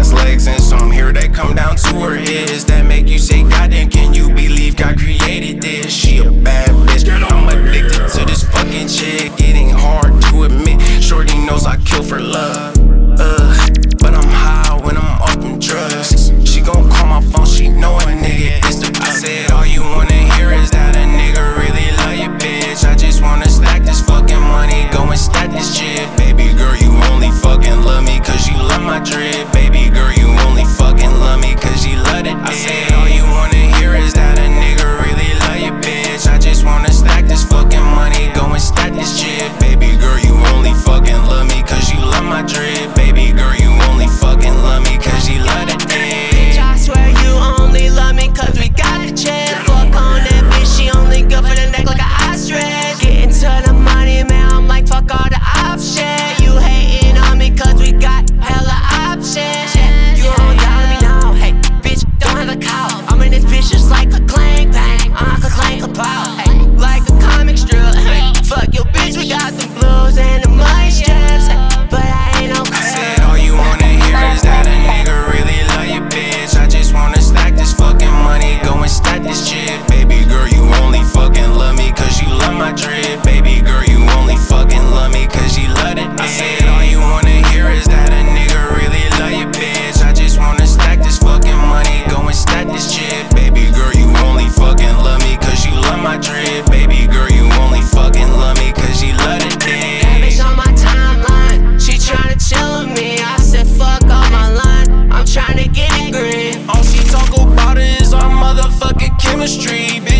ass legs and some hair that come down to her ears that make you say, God damn, can you believe God created this? She a bad bitch, I'm addicted to this fucking chick. It ain't hard to admit, Shorty knows I kill for love.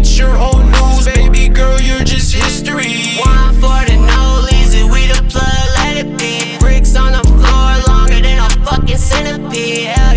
It's your old news, baby girl, you're just history. One for the no lazy, we the plug, let it be. Bricks on the floor longer than a fucking centipede.